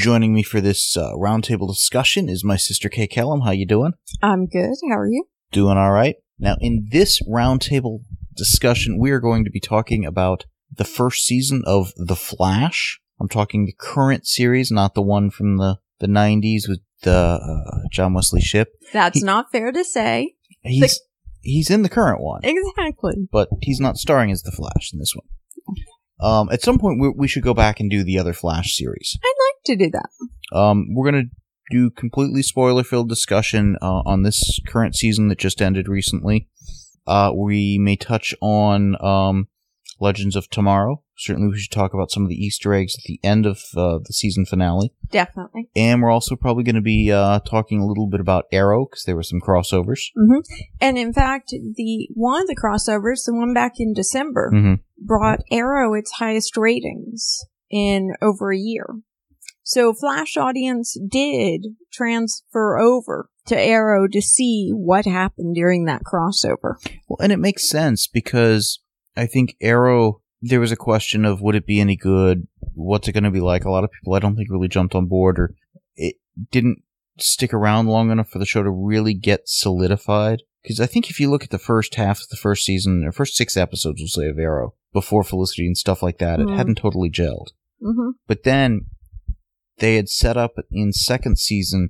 Joining me for this uh, roundtable discussion is my sister Kay Kellum. How you doing? I'm good. How are you? Doing all right. Now, in this roundtable discussion, we are going to be talking about the first season of The Flash. I'm talking the current series, not the one from the, the 90s with the uh, John Wesley Shipp. That's He- not fair to say. He's he's in the current one, Exactly. but he's not starring as the Flash in this one. Um, at some point, we, we should go back and do the other Flash series. I'd like to do that. Um, we're gonna do completely spoiler-filled discussion uh, on this current season that just ended recently. Uh, we may touch on um, Legends of Tomorrow. Certainly, we should talk about some of the Easter eggs at the end of uh, the season finale, Definitely. and we're also probably going to be uh, talking a little bit about Arrow because there were some crossovers. And in fact, the one of the crossovers, the one back in December, hmm brought Arrow its highest ratings in over a year. So Flash audience did transfer over to Arrow to see what happened during that crossover. Well, and it makes sense because I think Arrow. There was a question of would it be any good? What's it going to be like? A lot of people I don't think really jumped on board, or it didn't stick around long enough for the show to really get solidified. Because I think if you look at the first half of the first season, or first six episodes, we'll say of Arrow, before Felicity and stuff like that, it Mhm. hadn't totally gelled. hmm But then they had set up in second season,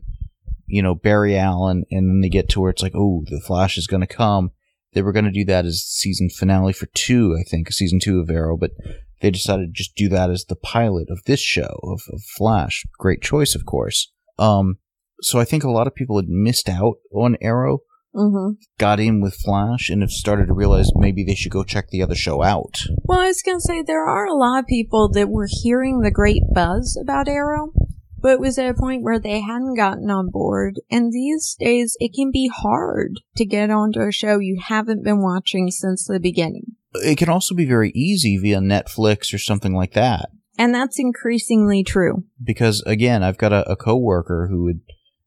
you know, Barry Allen, and then they get to where it's like, oh, the Flash is going to come. They were going to do that as season finale for two, I think, season two of Arrow, but they decided to just do that as the pilot of this show of, of Flash. Great choice, of course. Um, so I think a lot of people had missed out on Arrow, hmm got in with Flash, and have started to realize maybe they should go check the other show out. Well, I was going to say there are a lot of people that were hearing the great buzz about Arrow, but it was at a point where they hadn't gotten on board. And these days, it can be hard to get onto a show you haven't been watching since the beginning. It can also be very easy via Netflix or something like that. And that's increasingly true. because again, I've got a, a coworker who had,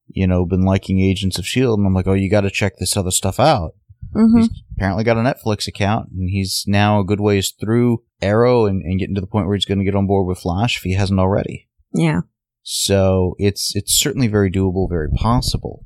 you know, been liking Agents of Shield, and I'm like, oh, you got to check this other stuff out. hmm He's apparently got a Netflix account, and he's now a good ways through Arrow and, and getting to the point where he's going to get on board with Flash if he hasn't already. Yeah. So it's it's certainly very doable, very possible.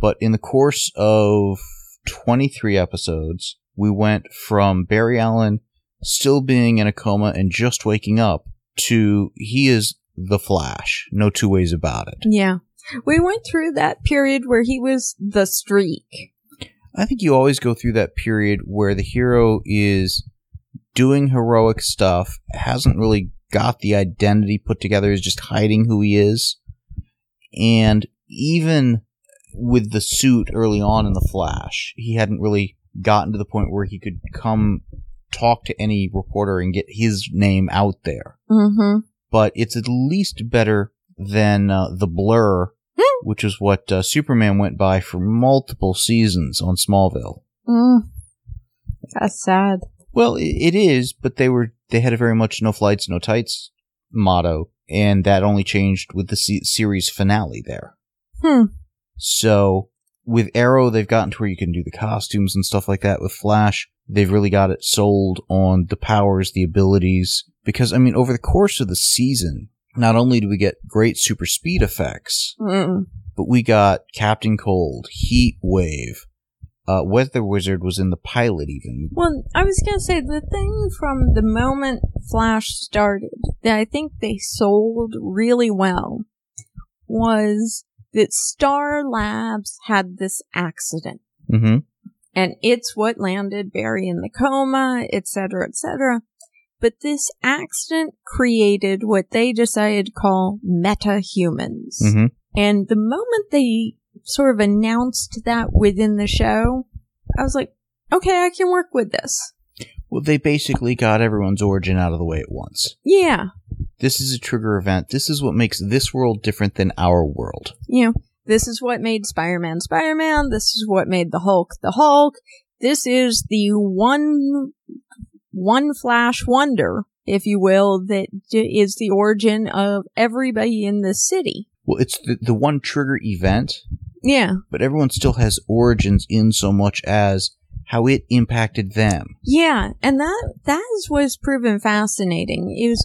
But in the course of 23 episodes, we went from Barry Allen still being in a coma and just waking up to he is the Flash. No two ways about it. Yeah. We went through that period where he was the streak. I think you always go through that period where the hero is doing heroic stuff, hasn't really got the identity put together, is just hiding who he is. And even with the suit early on in The Flash, he hadn't really gotten to the point where he could come talk to any reporter and get his name out there. Mm-hmm. But it's at least better than uh, The Blur, which is what uh, Superman went by for multiple seasons on Smallville. Mm. That's sad. Well, it is, but they were they had a very much no flights, no tights motto, and that only changed with the se- series finale there. Hmm. So with Arrow, they've gotten to where you can do the costumes and stuff like that. With Flash, they've really got it sold on the powers, the abilities. Because I mean, over the course of the season, not only do we get great super speed effects, Mm. but we got Captain Cold, Heat Wave, uh, Weather Wizard was in the pilot even. Well, I was gonna say the thing from the moment Flash started that I think they sold really well was that Star Labs had this accident. Mm-hmm. And it's what landed Barry in the coma, etc., etc. But this accident created what they decided to call meta-humans. Mm-hmm. And the moment they sort of announced that within the show, I was like, okay, I can work with this. Well, they basically got everyone's origin out of the way at once. Yeah. This is a trigger event. This is what makes this world different than our world. You know, this is what made Spider-Man Spider-Man. This is what made the Hulk the Hulk. This is the one, one flash wonder, if you will, that is the origin of everybody in the city. Well, it's the, the one trigger event, Yeah. but everyone still has origins in so much as how it impacted them. Yeah, and that that is what's proven fascinating is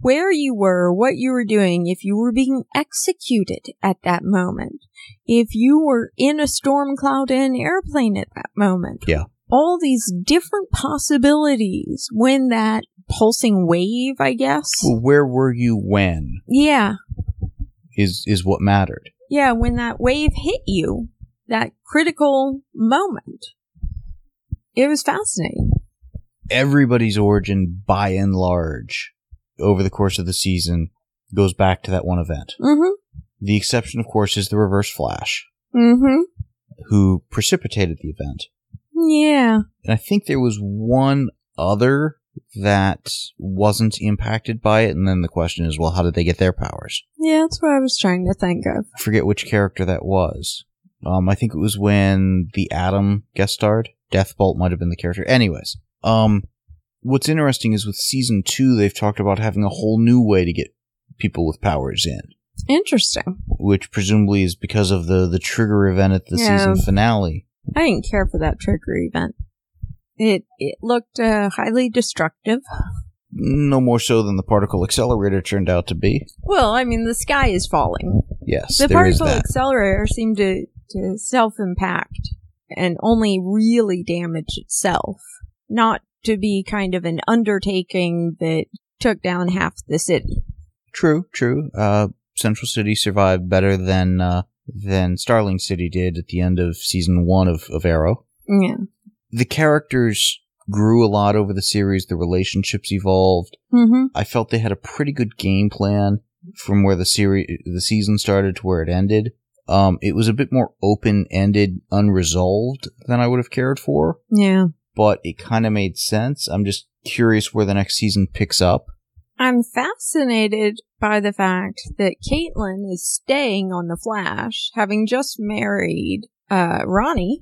where you were, what you were doing, if you were being executed at that moment, if you were in a storm cloud in an airplane at that moment. Yeah. All these different possibilities when that pulsing wave, I guess. Well, where were you when Yeah. is is what mattered. Yeah, when that wave hit you, that critical moment. It was fascinating. Everybody's origin, by and large, over the course of the season, goes back to that one event. Mm-hmm. The exception, of course, is the Reverse Flash, Mm-hmm. who precipitated the event. Yeah. And I think there was one other that wasn't impacted by it. And then the question is, well, how did they get their powers? Yeah, that's what I was trying to think of. I forget which character that was. Um, I think it was when the Atom guest starred. Deathbolt might have been the character. Anyways, um, what's interesting is with season two, they've talked about having a whole new way to get people with powers in, Interesting. which presumably is because of the the trigger event at the Yeah. season finale. I didn't care for that trigger event. It it looked uh, highly destructive. No more so than the particle accelerator turned out to be. Well, I mean, the sky is falling. Yes, The particle accelerator seemed to, to self impact and only really damage itself, not to be kind of an undertaking that took down half the city. True, true. Uh, Central City survived better than uh, than Starling City did at the end of season one of, of Arrow. Yeah. The characters grew a lot over the series. The relationships evolved. Mm-hmm. I felt they had a pretty good game plan from where the series the season started to where it ended. Um, it was a bit more open ended, unresolved than I would have cared for, Yeah. but it kind of made sense. I'm just curious where the next season picks up. I'm fascinated by the fact that Caitlin is staying on the Flash, having just married uh, Ronnie.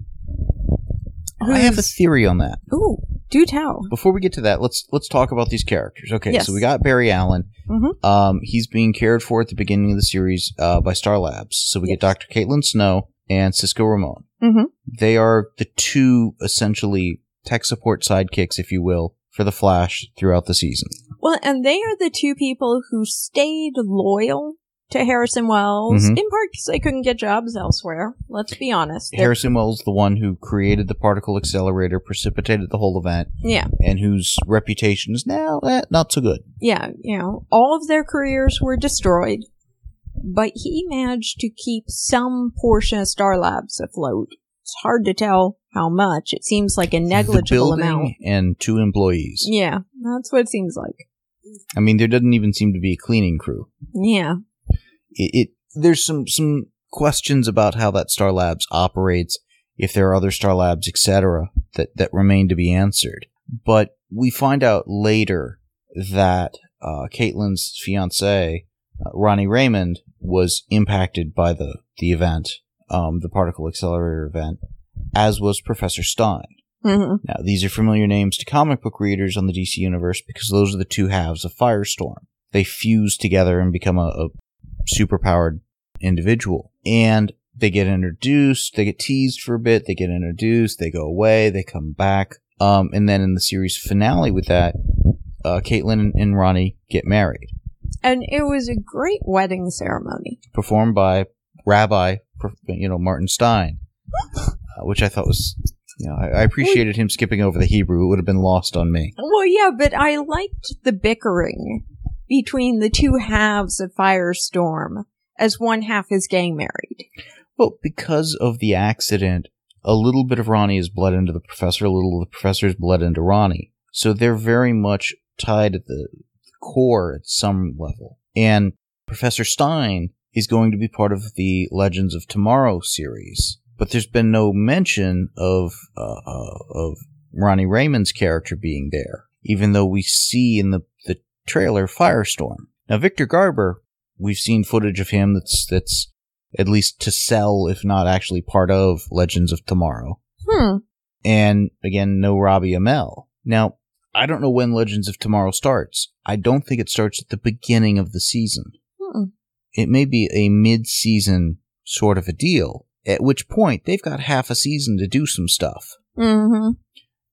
I have a theory on that. Ooh, do tell. Before we get to that, let's let's talk about these characters. Okay, Yes. so we got Barry Allen. Mhm. Um, he's being cared for at the beginning of the series uh, by Star Labs. So we get Dr. Caitlin Snow and Cisco Ramon. Mhm. They are the two essentially tech support sidekicks, if you will, for the Flash throughout the season. Well, and they are the two people who stayed loyal to Harrison Wells, Mhm. in part because they couldn't get jobs elsewhere. Let's be honest. Harrison Wells, the one who created the particle accelerator, precipitated the whole event, Yeah, and whose reputation is now eh, not so good. yeah, you know, all of their careers were destroyed, but he managed to keep some portion of Star Labs afloat. It's hard to tell how much. It seems like a negligible amount. and two employees. Yeah, that's what it seems like. I mean, there doesn't even seem to be a cleaning crew. Yeah. It, it there's some some questions about how that Star Labs operates, if there are other Star Labs, etc., that that remain to be answered. But we find out later that uh, Caitlin's fiance, uh, Ronnie Raymond, was impacted by the the event, um, the particle accelerator event, as was Professor Stein. hmm Now, these are familiar names to comic book readers on the DC universe because those are the two halves of Firestorm. They fuse together and become a, a superpowered individual. And they get introduced, they get teased for a bit, they get introduced, they go away, they come back. Um, and then in the series finale with that, uh, Caitlin and, Ronnie get married, And it was a great wedding ceremony. performed by Rabbi, you know, Martin Stein, uh, which I thought was, you know, I, I appreciated him skipping over the Hebrew. It would have been lost on me. Well, yeah, but I liked the bickering between the two halves of Firestorm as one half is getting married. Well, because of the accident, a little bit of Ronnie is bled into the professor, a little of the professor's bled into Ronnie. So they're very much tied at the core at some level. And Professor Stein is going to be part of the Legends of Tomorrow series. But there's been no mention of uh, uh, of Ronnie Raymond's character being there, even though we see in the, the trailer Firestorm. Now, Victor Garber, we've seen footage of him that's, that's at least to sell, if not actually part of Legends of Tomorrow. Hmm. And again, no Robbie Amell. Now, I don't know when Legends of Tomorrow starts. I don't think it starts at the beginning of the season. Hmm. It may be a mid-season sort of a deal, at which point they've got half a season to do some stuff. Mm-hmm.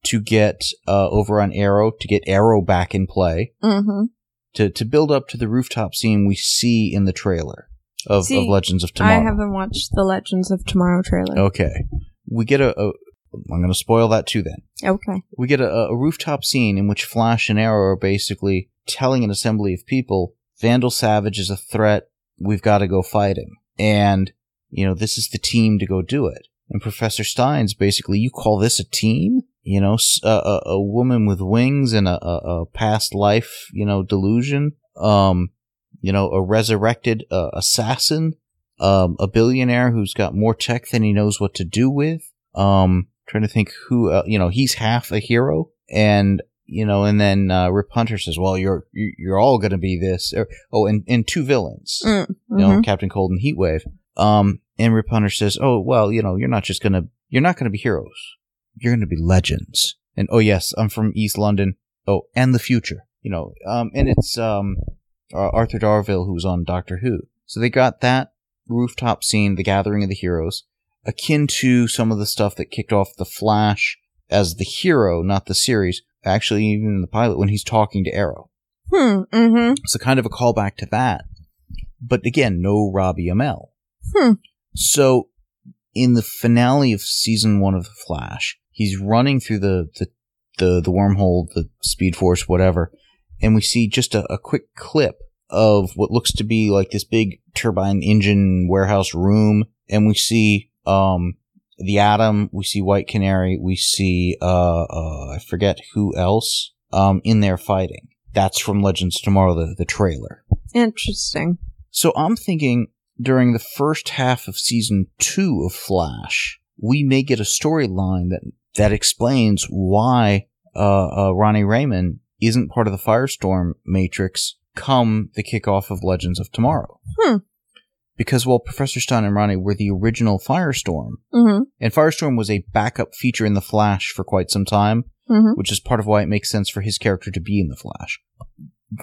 To get uh, over on Arrow, to get Arrow back in play, Mm-hmm. to, to build up to the rooftop scene we see in the trailer of, See, of Legends of Tomorrow. I haven't watched the Legends of Tomorrow trailer. Okay. We get a, a I'm going to spoil that too then. Okay. We get a, a rooftop scene in which Flash and Arrow are basically telling an assembly of people, Vandal Savage is a threat, we've got to go fight him. And, you know, this is the team to go do it. And Professor Stein's basically, you call this a team? You know, a woman with wings and a, a, a past life, you know, delusion. Um, you know, a resurrected uh, assassin. Um, a billionaire who's got more tech than he knows what to do with. Um, trying to think who, uh, you know, he's half a hero. And, you know, and then, uh, Rip Hunter says, well, you're, you- you're all gonna be this. Or, oh, and, and two villains Mm, you know, mhm. Captain Cold and Heatwave. Um, and Rip Hunter says, "Oh, well, you know, you're not just gonna, you're not gonna be heroes. You're gonna be legends." And oh yes, I'm from East London. Oh, and the future. You know, um, and it's um, uh, Arthur Darvill who's on Doctor Who. So they got that rooftop scene, the gathering of the heroes, akin to some of the stuff that kicked off the Flash as the hero, not the series. Actually, even in the pilot when he's talking to Arrow. Hmm. Mm-hmm. So kind of a callback to that. But again, no Robbie Amell. Hmm. So in the finale of season one of The Flash, he's running through the, the, the, the wormhole, the speed force, whatever, and we see just a, a quick clip of what looks to be like this big turbine engine warehouse room, and we see, um, the Atom, we see White Canary, we see, uh, uh, I forget who else, um, in there fighting. That's from Legends Tomorrow, the, the trailer. Interesting. So I'm thinking during the first half of season two of Flash, we may get a storyline that that explains why uh, uh, Ronnie Raymond isn't part of the Firestorm Matrix come the kickoff of Legends of Tomorrow. Hmm. Because while Professor Stein and Ronnie were the original Firestorm, Mm-hmm. and Firestorm was a backup feature in the Flash for quite some time, Mm-hmm. which is part of why it makes sense for his character to be in the Flash.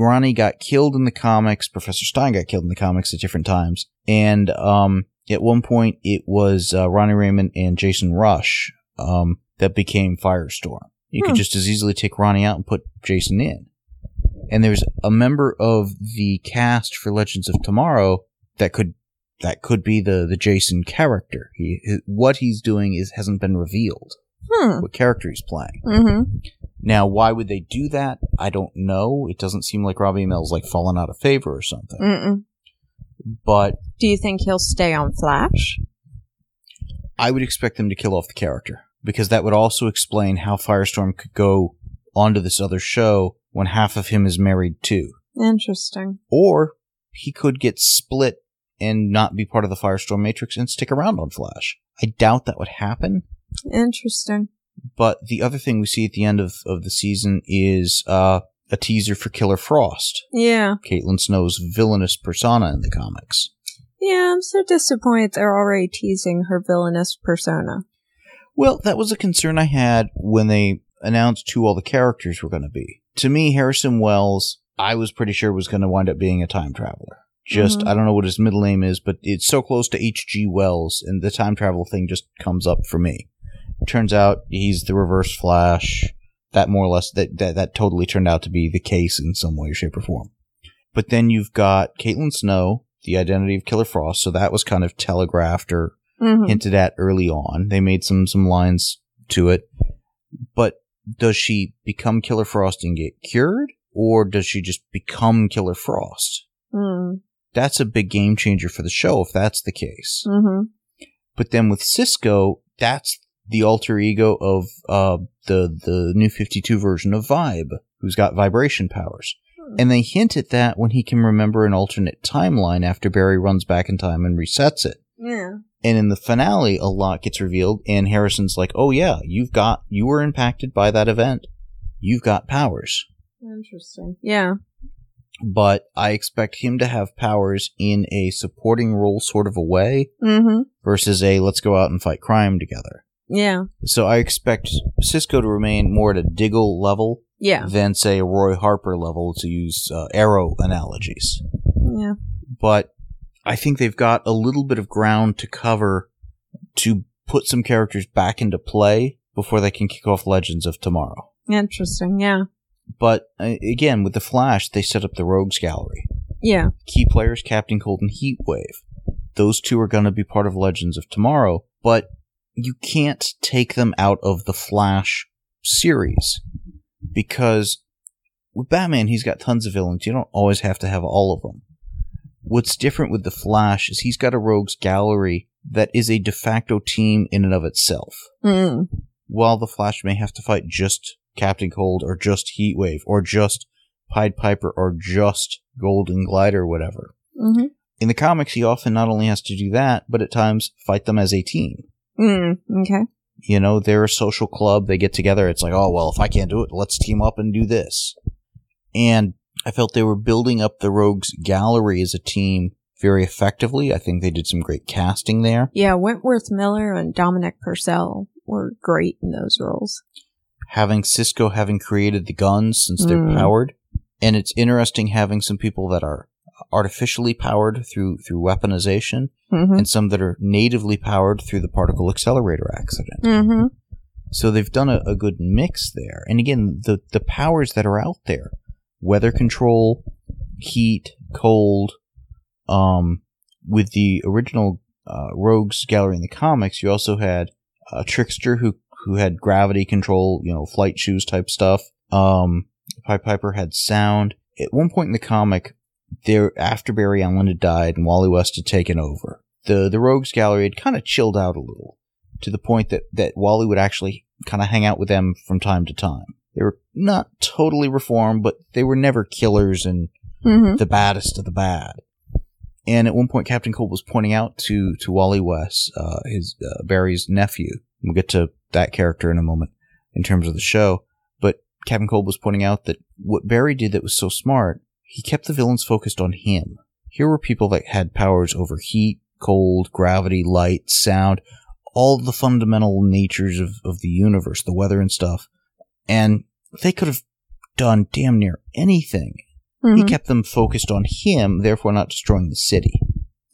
Ronnie got killed in the comics. Professor Stein got killed in the comics at different times, and um, at one point it was uh, Ronnie Raymond and Jason Rusch um, that became Firestorm. You Hmm. could just as easily take Ronnie out and put Jason in. And there's a member of the cast for Legends of Tomorrow that could that could be the the Jason character. He his- what he's doing is hasn't been revealed. Hmm. What character he's playing. Mm-hmm. Now, why would they do that? I don't know. It doesn't seem like Robbie Amell's like fallen out of favor or something. Mm-mm. But Do you think he'll stay on Flash? I would expect them to kill off the character because that would also explain how Firestorm could go onto this other show when half of him is married too. Interesting. Or he could get split and not be part of the Firestorm Matrix and stick around on Flash. I doubt that would happen. Interesting. But the other thing we see at the end of, of the season is uh, a teaser for Killer Frost. Yeah. Caitlin Snow's villainous persona in the comics. Yeah, I'm so disappointed they're already teasing her villainous persona. Well, that was a concern I had when they announced who all the characters were going to be. To me, Harrison Wells, I was pretty sure was going to wind up being a time traveler. Just, Mhm. I don't know what his middle name is, but it's so close to H.G. Wells, and the time travel thing just comes up for me. Turns out he's the reverse Flash. That more or less, that, that, that totally turned out to be the case in some way, shape, or form. But then you've got Caitlin Snow, the identity of Killer Frost, so that was kind of telegraphed or Mm-hmm. hinted at early on. They made some some lines to it. But does she become Killer Frost and get cured? Or does she just become Killer Frost? Mm. That's a big game changer for the show if that's the case. Mm-hmm. But then with Cisco, that's the alter ego of uh, the the new 52 version of Vibe, who's got vibration powers. And they hint at that when he can remember an alternate timeline after Barry runs back in time and resets it. Yeah. And in the finale, a lot gets revealed, and Harrison's like, "Oh yeah, you've got you were impacted by that event. You've got powers." Interesting. Yeah. But I expect him to have powers in a supporting role sort of a way Mm-hmm. versus a let's go out and fight crime together. Yeah. So I expect Cisco to remain more at a Diggle level Yeah. than say a Roy Harper level to use uh, Arrow analogies. Yeah. But I think they've got a little bit of ground to cover to put some characters back into play before they can kick off Legends of Tomorrow. Interesting. Yeah. But uh, again, with the Flash, they set up the Rogues Gallery. Yeah. Key players, Captain Cold and Heatwave. Those two are going to be part of Legends of Tomorrow, but you can't take them out of the Flash series because with Batman, he's got tons of villains. You don't always have to have all of them. What's different with the Flash is he's got a Rogues Gallery that is a de facto team in and of itself. Mm. While the Flash may have to fight just Captain Cold or just Heatwave or just Pied Piper or just Golden Glider or whatever. Mm-hmm. In the comics, he often not only has to do that, but at times fight them as a team. Mm. Okay. You know, they're a social club. They get together. It's like, oh, well, if I can't do it, let's team up and do this. And I felt they were building up the Rogues Gallery as a team very effectively. I think they did some great casting there. Yeah. Wentworth Miller and Dominic Purcell were great in those roles. Having Cisco having created the guns since they're Mm. powered. And it's interesting having some people that are artificially powered through, through weaponization Mm-hmm. and some that are natively powered through the particle accelerator accident. Mm-hmm. So they've done a, a good mix there. And again, the, the powers that are out there, weather control, heat, cold, um, with the original, uh, Rogues gallery in the comics, you also had a trickster who, who had gravity control, you know, flight shoes type stuff. Um, Pied Piper had sound. At one point in the comic, there, after Barry Allen had died and Wally West had taken over, the, the Rogues gallery had kind of chilled out a little to the point that, that Wally would actually kind of hang out with them from time to time. They were not totally reformed, but they were never killers and Mm-hmm. the baddest of the bad. And at one point, Captain Cold was pointing out to, to Wally West, uh, his, uh, Barry's nephew. We'll get to that character in a moment in terms of the show. But Captain Cold was pointing out that what Barry did that was so smart, he kept the villains focused on him. Here were people that had powers over heat, cold, gravity, light, sound, all the fundamental natures of, of the universe, the weather and stuff. And they could have done damn near anything. He Mm-hmm. kept them focused on him, therefore not destroying the city.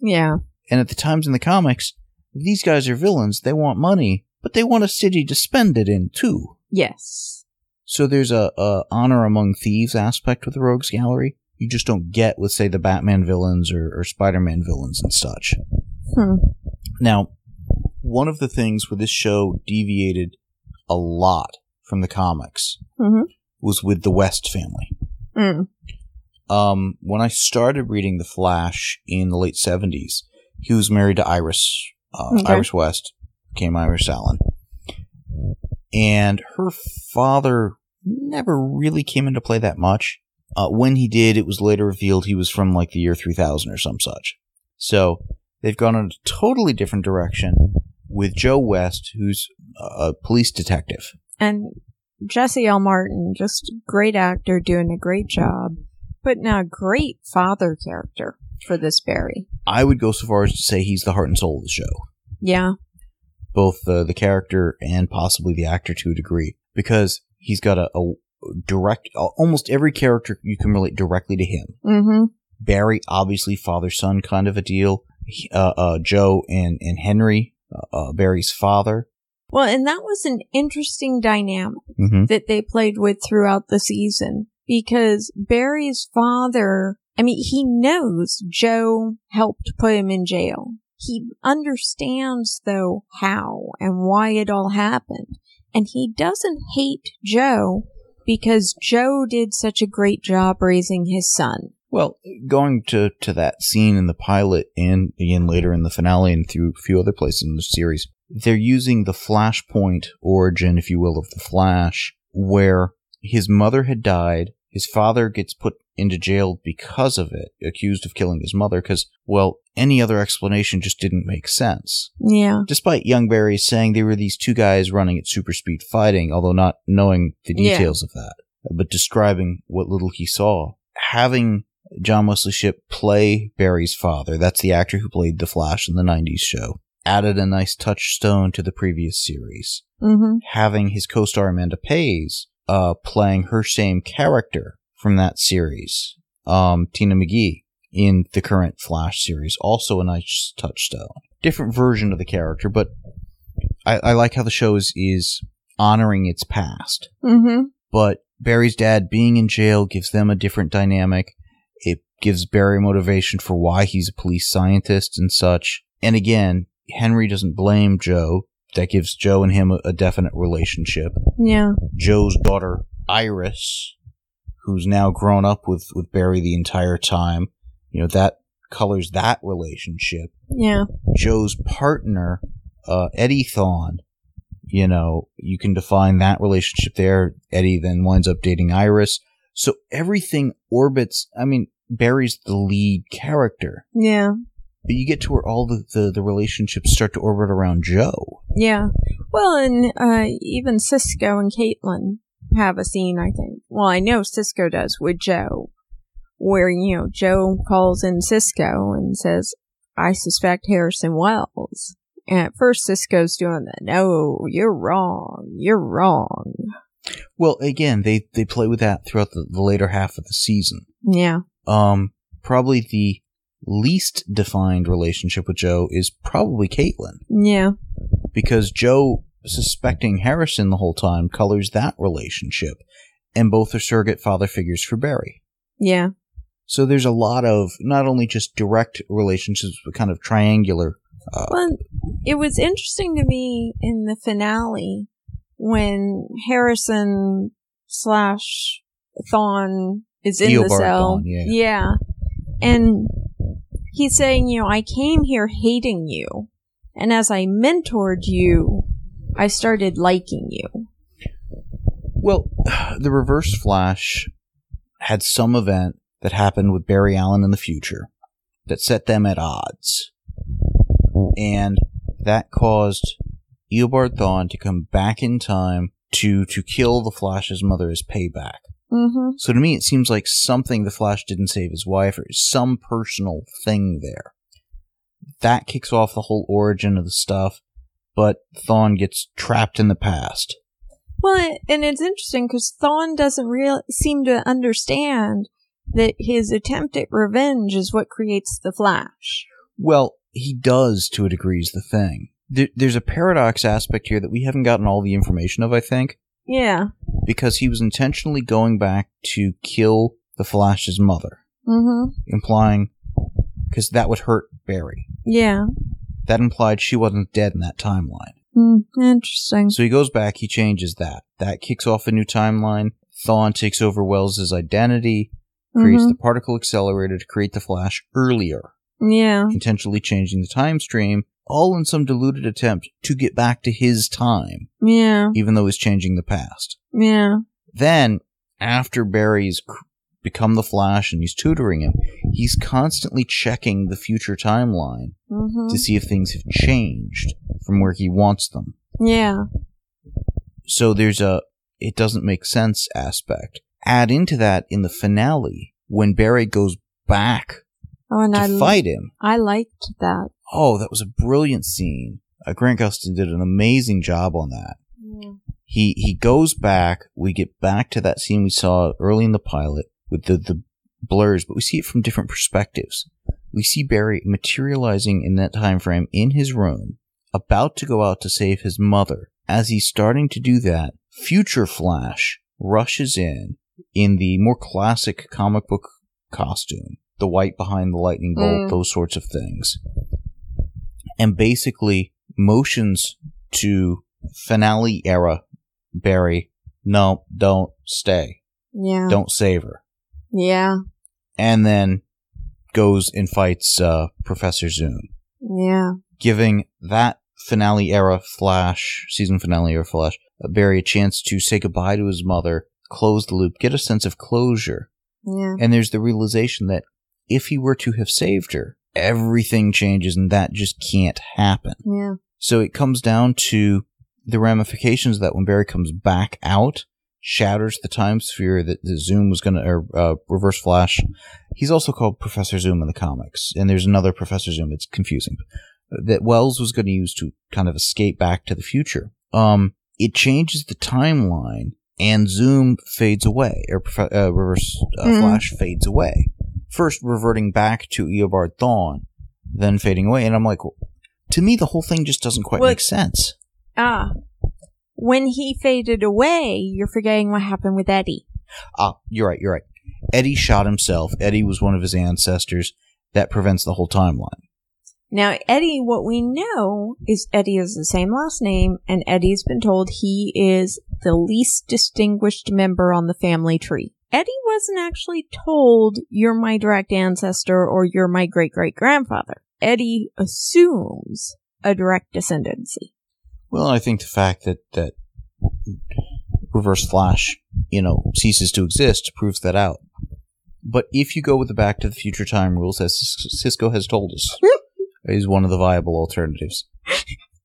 Yeah. And at the times in the comics, these guys are villains. They want money, but they want a city to spend it in too. Yes. So there's a, a honor among thieves aspect with the Rogues Gallery. You just don't get with, say, the Batman villains or, or Spider-Man villains and such. Hmm. Now, one of the things where this show deviated a lot from the comics Mm-hmm. was with the West family. Mm. um, when I started reading The Flash in the late 70s, he was married to Iris, uh, Okay. Iris West, became Iris Allen. And her father never really came into play that much. Uh, when he did, it was later revealed he was from like the year 3000 or some such. So they've gone in a totally different direction with Joe West, who's a police detective. And Jesse L. Martin, just great actor, doing a great job, putting out a great father character for this Barry. I would go so far as to say he's the heart and soul of the show. Yeah. both the, the character and possibly the actor to a degree because he's got a, a direct almost every character you can relate directly to him Mm-hmm. barry obviously father son kind of a deal uh, uh, joe and, and henry uh, uh, barry's father Well, and that was an interesting dynamic mm-hmm. that they played with throughout the season because Barry's father, I mean, he knows Joe helped put him in jail. He understands though how and why it all happened. And he doesn't hate Joe because Joe did such a great job raising his son. well going to, to that scene in the pilot and again later in the finale and through a few other places in the series they're using the flashpoint origin if you will of the flash where his mother had died His father gets put into jail because of it, accused of killing his mother, because, well, any other explanation just didn't make sense. Yeah. Despite Young Barry saying they were these two guys running at super speed fighting, although not knowing the Yeah. details of that, but describing what little he saw. Having John Wesley Shipp play Barry's father, that's the actor who played The Flash in the 90s show, added a nice touchstone to the previous series. Mm-hmm. Having his co-star Amanda Pays uh, playing her same character from that series, um, Tina McGee, in the current Flash series, also a nice touchstone. Different version of the character, but I, I like how the show is, is honoring its past Mm-hmm. but Barry's dad being in jail gives them a different dynamic. It gives Barry motivation for why he's a police scientist and such. And again, Henry doesn't blame Joe. That gives Joe and him a, a definite relationship. Yeah. Joe's daughter, Iris, who's now grown up with, with Barry the entire time, you know, that colors that relationship. Yeah. Joe's partner, uh, Eddie Thawne, you know, you can define that relationship there. Eddie then winds up dating Iris. So everything orbits, I mean, Barry's the lead character, Yeah. But you get to where all the, the, the relationships start to orbit around Joe. Yeah. Well, and uh, even Cisco and Caitlin have a scene, I think. Well, I know Cisco does with Joe, where, you know, Joe calls in Cisco and says, I suspect Harrison Wells. And at first, Cisco's doing that. no, you're wrong. You're wrong. Well, again, they, they play with that throughout the, the later half of the season. Yeah. Um, probably the least defined relationship with Joe is probably Caitlin. Yeah. because Joe suspecting Harrison the whole time colors that relationship, and both are surrogate father figures for Barry. Yeah. So there's a lot of not only just direct relationships, but kind of triangular. Uh, Well, it was interesting to me in the finale when Harrison slash Thawne is in the cell. Thawne, yeah. And he's saying, you know, I came here hating you. And as I mentored you, I started liking you. well, the Reverse Flash had some event that happened with Barry Allen in the future that set them at odds, and that caused Eobard Thawne to come back in time to to kill the Flash's mother as payback. Mm-hmm. So to me, it seems like something the Flash didn't save his wife, or some personal thing there. That kicks off the whole origin of the stuff, but Thawne gets trapped in the past. Well, and it's interesting because Thawne doesn't real seem to understand that his attempt at revenge is what creates the Flash. Well, he does to a degree, is the thing. There, there's a paradox aspect here that we haven't gotten all the information of, I think, Yeah. because he was intentionally going back to kill the Flash's mother, Mm-hmm. implying because that would hurt Barry. Yeah. That implied she wasn't dead in that timeline. Mm, interesting. So he goes back, he changes that. That kicks off a new timeline. Thawne takes over Wells's identity, creates Mhm. the particle accelerator to create the Flash earlier, Yeah. intentionally changing the time stream, all in some deluded attempt to get back to his time, Yeah. even though he's changing the past. Yeah. Then, after Barry's become the Flash and he's tutoring him, he's constantly checking the future timeline Mm-hmm. to see if things have changed from where he wants them. Yeah. So there's a it doesn't make sense aspect. Add into that in the finale when Barry goes back Oh, and to I fight him. I liked that. Oh, that was a brilliant scene. Uh, Grant Gustin did an amazing job on that. Yeah. He he goes back. We get back to that scene we saw early in the pilot with the the blurs, but we see it from different perspectives. We see Barry materializing in that time frame in his room, about to go out to save his mother. As he's starting to do that, Future Flash rushes in in the more classic comic book costume, the white behind the lightning bolt, Mm. those sorts of things, and basically motions to finale era Barry, no, don't stay. Yeah. Don't save her. Yeah. And then goes and fights uh, Professor Zoom, Yeah. giving that finale era Flash, season finale era Flash, uh, Barry a chance to say goodbye to his mother, close the loop, get a sense of closure. Yeah. And there's the realization that if he were to have saved her, everything changes and that just can't happen. Yeah. So it comes down to the ramifications that when Barry comes back out, shatters the time sphere that the Zoom was going to, or uh, Reverse Flash. He's also called Professor Zoom in the comics, and there's another Professor Zoom. It's confusing. That Wells was going to use to kind of escape back to the future. Um, it changes the timeline, and Zoom fades away, or uh, Reverse uh, Mhm. Flash fades away. First, reverting back to Eobard Thawne, then fading away, and I'm like, to me, the whole thing just doesn't quite Well- make sense. Ah. When he faded away, you're forgetting what happened with Eddie. Ah, you're right, you're right. Eddie shot himself. Eddie was one of his ancestors. That prevents the whole timeline. Now, Eddie, what we know is Eddie is the same last name, and Eddie's been told he is the least distinguished member on the family tree. Eddie wasn't actually told, you're my direct ancestor or you're my great great grandfather. Eddie assumes a direct descendancy. Well, I think the fact that that Reverse Flash, you know, ceases to exist proves that out. But if you go with the Back to the Future time rules, as Cisco has told us, is one of the viable alternatives.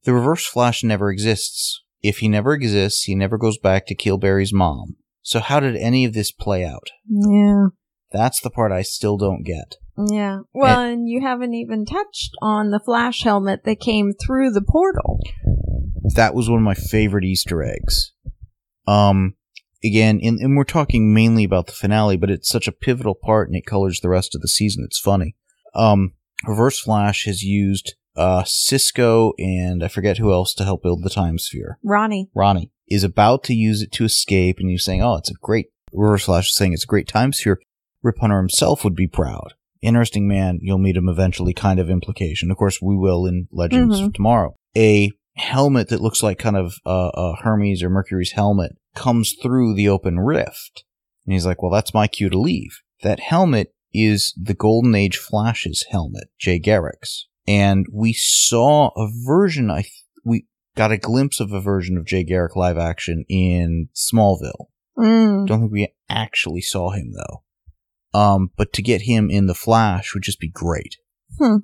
The Reverse Flash never exists. If he never exists, he never goes back to kill Barry's mom. So how did any of this play out? Yeah. That's the part I still don't get. Yeah. Well, and you haven't even touched on the flash helmet that came through the portal. that was one of my favorite Easter eggs. Um, again, and, and we're talking mainly about the finale, but it's such a pivotal part and it colors the rest of the season. It's funny. Um, Reverse Flash has used uh, Cisco and I forget who else to help build the time sphere. Ronnie. Ronnie is about to use it to escape, and he's saying, "Oh, it's a great." Reverse Flash is saying it's a great time sphere. Rip Hunter himself would be proud. Interesting man. You'll meet him eventually. Kind of implication. Of course, we will in Legends Mhm. tomorrow. A helmet that looks like kind of uh, uh, Hermes or Mercury's helmet comes through the open rift, and he's like, "Well, that's my cue to leave." That helmet is the Golden Age Flash's helmet, Jay Garrick's, and we saw a version. I th- we got a glimpse of a version of Jay Garrick live action in Smallville. Mm. Don't think we actually saw him though. Um, but to get him in the Flash would just be great. Hmm.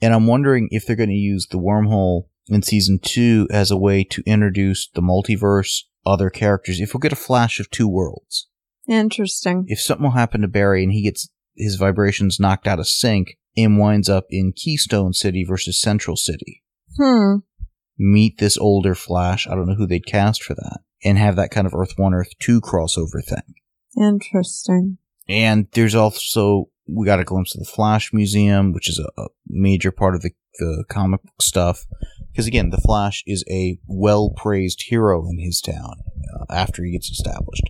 And I'm wondering if they're going to use the wormhole in season two as a way to introduce the multiverse, other characters. If we'll get a Flash of two worlds, Interesting. if something will happen to Barry and he gets his vibrations knocked out of sync and winds up in Keystone City versus Central City, Hmm. Meet this older Flash. I don't know who they'd cast for that, and have that kind of Earth One, Earth Two crossover thing. Interesting. And there's also we got a glimpse of the Flash Museum, which is a, a major part of the the comic book stuff. Because again, the Flash is a well praised hero in his town uh, after he gets established.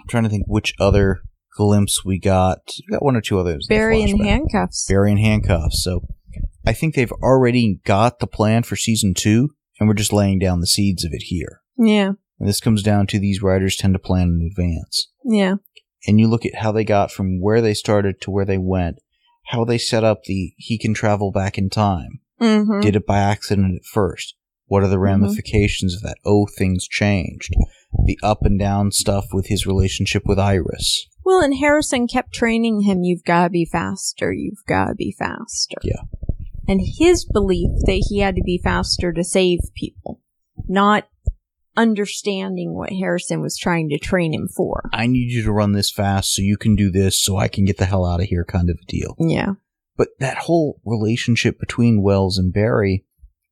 I'm trying to think which other glimpse we got. We got one or two others. Barry in handcuffs. Barry in handcuffs. So I think they've already got the plan for season two, and we're just laying down the seeds of it here. Yeah. And this comes down to these writers tend to plan in advance. Yeah. And you look at how they got from where they started to where they went, how they set up the he can travel back in time. Mm-hmm. Did it by accident at first? What are the Mhm. ramifications of that? Oh, things changed. The up and down stuff with his relationship with Iris. Well, and Harrison kept training him, you've got to be faster, you've got to be faster. Yeah. And his belief that he had to be faster to save people, not understanding what Harrison was trying to train him for. I need you to run this fast so you can do this so I can get the hell out of here kind of a deal. Yeah. But that whole relationship between Wells and Barry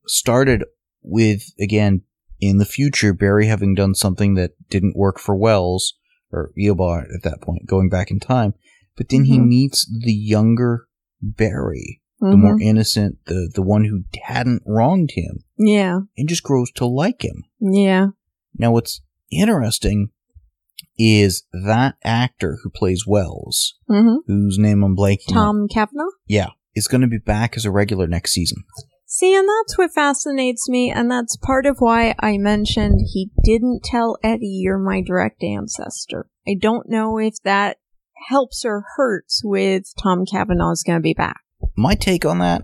started with, again, in the future, Barry having done something that didn't work for Wells, or Eobard at that point, going back in time. But then he Mhm. meets the younger Barry, the Mhm. more innocent, the, the one who hadn't wronged him, Yeah. and just grows to like him. Yeah. Now, what's interesting is that actor who plays Wells, Mm-hmm. whose name I'm blanking Tom Cavanagh? yeah, is going to be back as a regular next season. See, and that's what fascinates me, and that's part of why I mentioned he didn't tell Eddie you're my direct ancestor. I don't know if that helps or hurts with Tom Cavanagh's gonna be back. My take on that,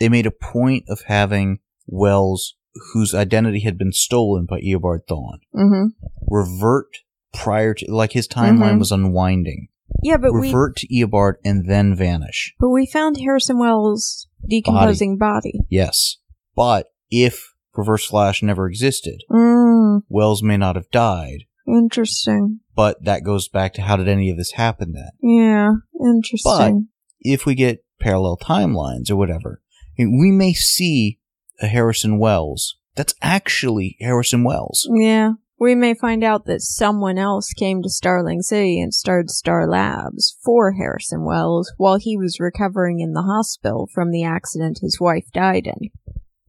they made a point of having Wells, whose identity had been stolen by Eobard Thawne Mm-hmm. revert prior to like his timeline Mhm. was unwinding. Yeah, but we revert to Eobard and then vanish. but we found Harrison Wells' decomposing body. Yes. But if Reverse Flash never existed, Mm, Wells may not have died. interesting. But that goes back to how did any of this happen then? Yeah, interesting. If we get parallel timelines or whatever, we may see a Harrison Wells that's actually Harrison Wells. yeah. We may find out that someone else came to Starling City and started Star Labs for Harrison Wells while he was recovering in the hospital from the accident his wife died in.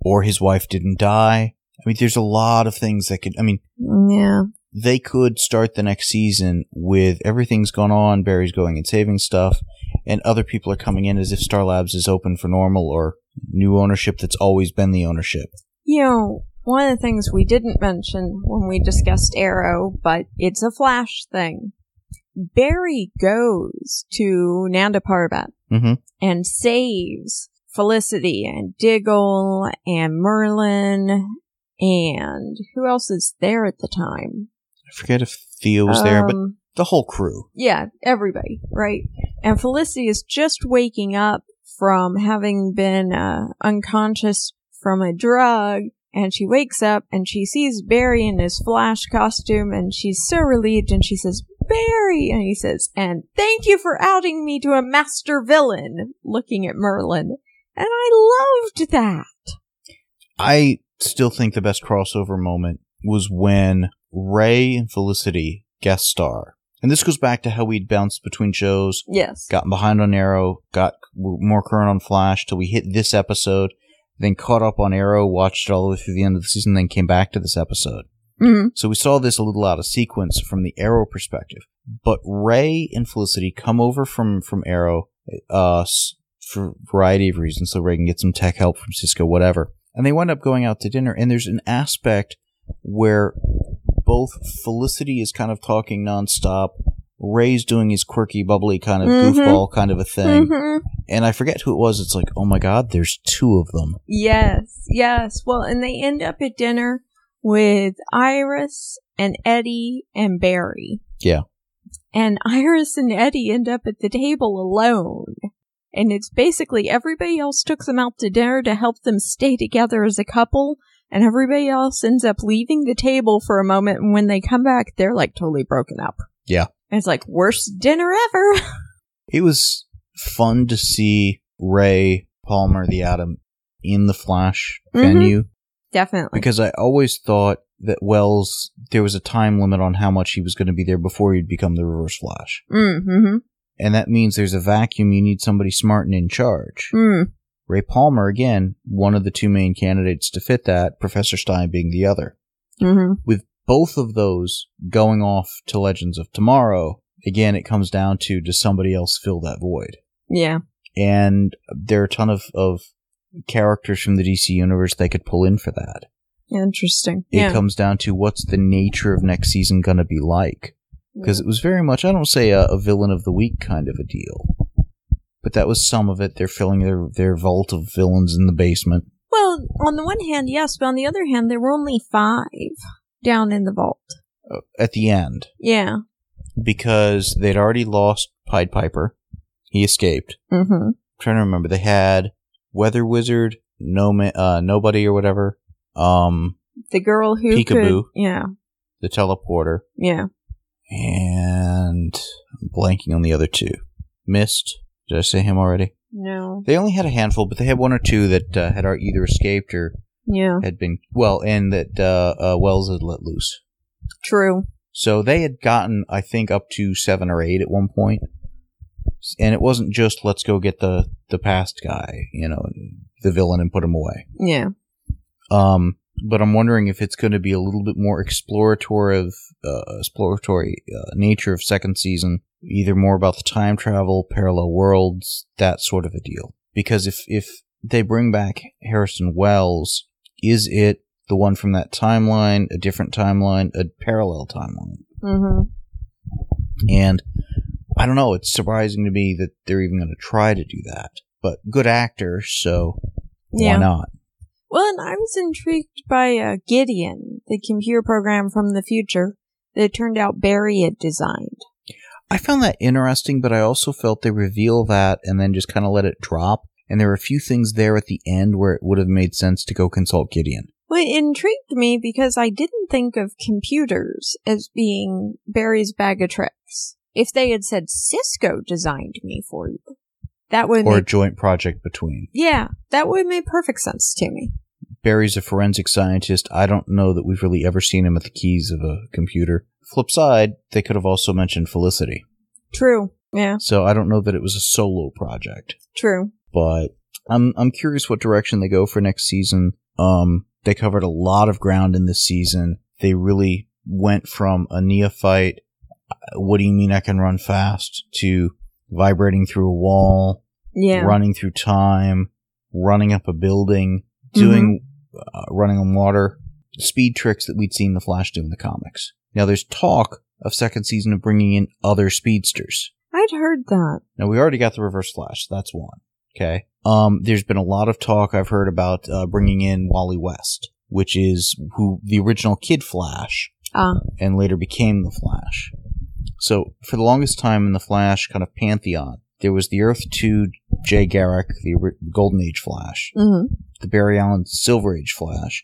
Or his wife didn't die. I mean, there's a lot of things that could, I mean, Yeah. they could start the next season with everything's gone on, Barry's going and saving stuff, and other people are coming in as if Star Labs is open for normal or new ownership that's always been the ownership. You know, one of the things we didn't mention when we discussed Arrow, but it's a Flash thing. Barry goes to Nanda Parbat Mm-hmm. and saves Felicity and Diggle and Merlyn and who else is there at the time? I forget if Thea was there, but Um, the whole crew. yeah, everybody, right? And Felicity is just waking up from having been uh, unconscious from a drug. And she wakes up and she sees Barry in his Flash costume and she's so relieved and she says, Barry! And he says, and thank you for outing me to a master villain, looking at Merlyn. And I loved that. I still think the best crossover moment was when Ray and Felicity guest star. And this goes back to how we'd bounced between shows, Yes. gotten behind on Arrow, got more current on Flash till we hit this episode, then caught up on Arrow, watched it all the way through the end of the season, then came back to this episode. Mhm. So we saw this a little out of sequence from the Arrow perspective. But Ray and Felicity come over from from Arrow uh, for a variety of reasons, so Ray can get some tech help from Cisco, whatever. And they wind up going out to dinner. And there's an aspect where both Felicity is kind of talking nonstop. Ray's doing his quirky, bubbly kind of Mhm. goofball kind of a thing. Mhm. And I forget who it was. It's like, oh my god, there's two of them. Yes, yes. Well, and they end up at dinner with Iris and Eddie and Barry. Yeah. And Iris and Eddie end up at the table alone. And it's basically everybody else took them out to dinner to help them stay together as a couple. And everybody else ends up leaving the table for a moment. And when they come back, they're like totally broken up. Yeah. And it's like, worst dinner ever. It was fun to see Ray Palmer, the Atom, in the Flash Mhm. venue Definitely. because I always thought that Wells there was a time limit on how much he was going to be there before he'd become the Reverse Flash, Mm-hmm. and that means there's a vacuum. You need somebody smart and in charge. Mm. Ray Palmer, again, one of the two main candidates to fit that. Professor Stein being the other. Mm-hmm. With both of those going off to Legends of Tomorrow, again, it comes down to does somebody else fill that void? Yeah. and there are a ton of, of characters from the DC universe they could pull in for that. Interesting. It yeah. comes down to what's the nature of next season going to be like. Because it was very much, I don't say a, a villain of the week kind of a deal. But that was some of it. They're filling their, their vault of villains in the basement. Well, on the one hand, yes, but on the other hand, there were only five down in the vault. Uh, at the end, Yeah. because they'd already lost Pied Piper. He escaped. Mm-hmm. I'm trying to remember. They had Weather Wizard, no ma- uh, nobody or whatever. Um, The girl who Peekaboo. could. Yeah. the teleporter. Yeah. and I'm blanking on the other two. Mist. Did I say him already? No. They only had a handful, but they had one or two that uh, had either escaped or Yeah. had been well, and that uh, uh, Wells had let loose. True. So they had gotten, I think, up to seven or eight at one point, and it wasn't just let's go get the the past guy, you know, the villain, and put him away. Yeah. Um, but I'm wondering if it's going to be a little bit more exploratory of uh, exploratory uh, nature of second season, either more about the time travel, parallel worlds, that sort of a deal. Because if if they bring back Harrison Wells, is it the one from that timeline, a different timeline, a parallel timeline? Mm-hmm. And I don't know. It's surprising to me that they're even going to try to do that. But good actor, so Yeah. why not? Well, and I was intrigued by uh, Gideon, the computer program from the future that it turned out Barry had designed. I found that interesting, but I also felt they reveal that and then just kind of let it drop. And there were a few things there at the end where it would have made sense to go consult Gideon. Well, it intrigued me because I didn't think of computers as being Barry's bag of tricks. If they had said Cisco designed me for you, that would Or a joint project between. yeah, that would make perfect sense to me. Barry's a forensic scientist. I don't know that we've really ever seen him at the keys of a computer. Flip side, they could have also mentioned Felicity. True. Yeah, So I don't know that it was a solo project. true. but I'm I'm curious what direction they go for next season. Um, they covered a lot of ground in this season. They really went from a neophyte, what do you mean I can run fast, to vibrating through a wall, Yeah. running through time, running up a building, doing uh, running on water, speed tricks that we'd seen the Flash do in the comics. Now there's talk of second season of bringing in other speedsters. I'd heard that. Now we already got the Reverse Flash. That's one. Okay. Um, there's been a lot of talk I've heard about uh, bringing in Wally West, which is who the original Kid Flash Ah, and later became the Flash. So for the longest time in the Flash kind of pantheon, there was the Earth 2 Jay Garrick, the Golden Age Flash, mm-hmm. the Barry Allen Silver Age Flash,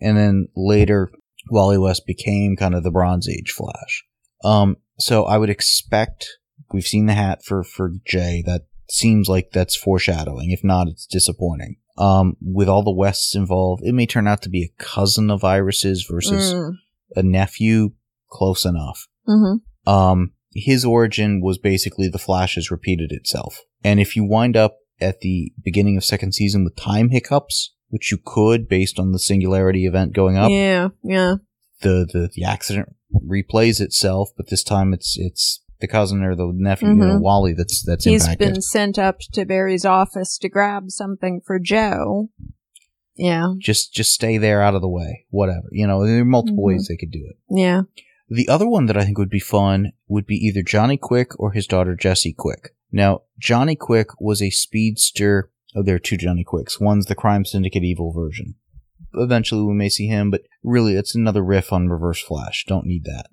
and then later Wally West became kind of the Bronze Age Flash. Um, so I would expect we've seen the hat for for Jay. That seems like that's foreshadowing. If not, it's disappointing. Um, with all the Wests involved, it may turn out to be a cousin of Iris's versus Mm. a nephew. Close enough. Mm-hmm. Um, his origin was basically the Flash has repeated itself. And if you wind up at the beginning of second season with time hiccups, which you could based on the singularity event going up, Yeah, yeah. the, the, the accident replays itself, but this time it's, it's the cousin or the nephew, you know, Mhm. Wally that's, that's He's impacted. been sent up to Barry's office to grab something for Joe. Yeah, Just, just stay there out of the way. Whatever. You know, there are multiple Mhm. ways they could do it. yeah. The other one that I think would be fun would be either Johnny Quick or his daughter Jesse Quick. Now, Johnny Quick was a speedster. Oh, there are two Johnny Quicks. One's the Crime Syndicate evil version. Eventually we may see him, but really it's another riff on Reverse Flash. Don't need that.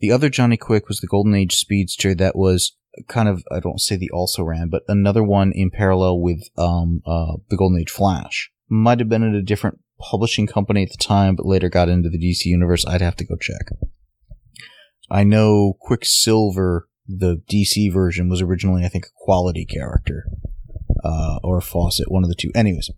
The other Johnny Quick was the Golden Age speedster that was kind of, I don't say the also ran, but another one in parallel with um, uh, the Golden Age Flash. Might have been at a different publishing company at the time, but later got into the DC universe. I'd have to go check. I know Quicksilver, the DC version, was originally, I think, a quality character. Uh, or a Fawcett, one of the two. Anyways,